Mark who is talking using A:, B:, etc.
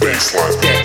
A: baseline.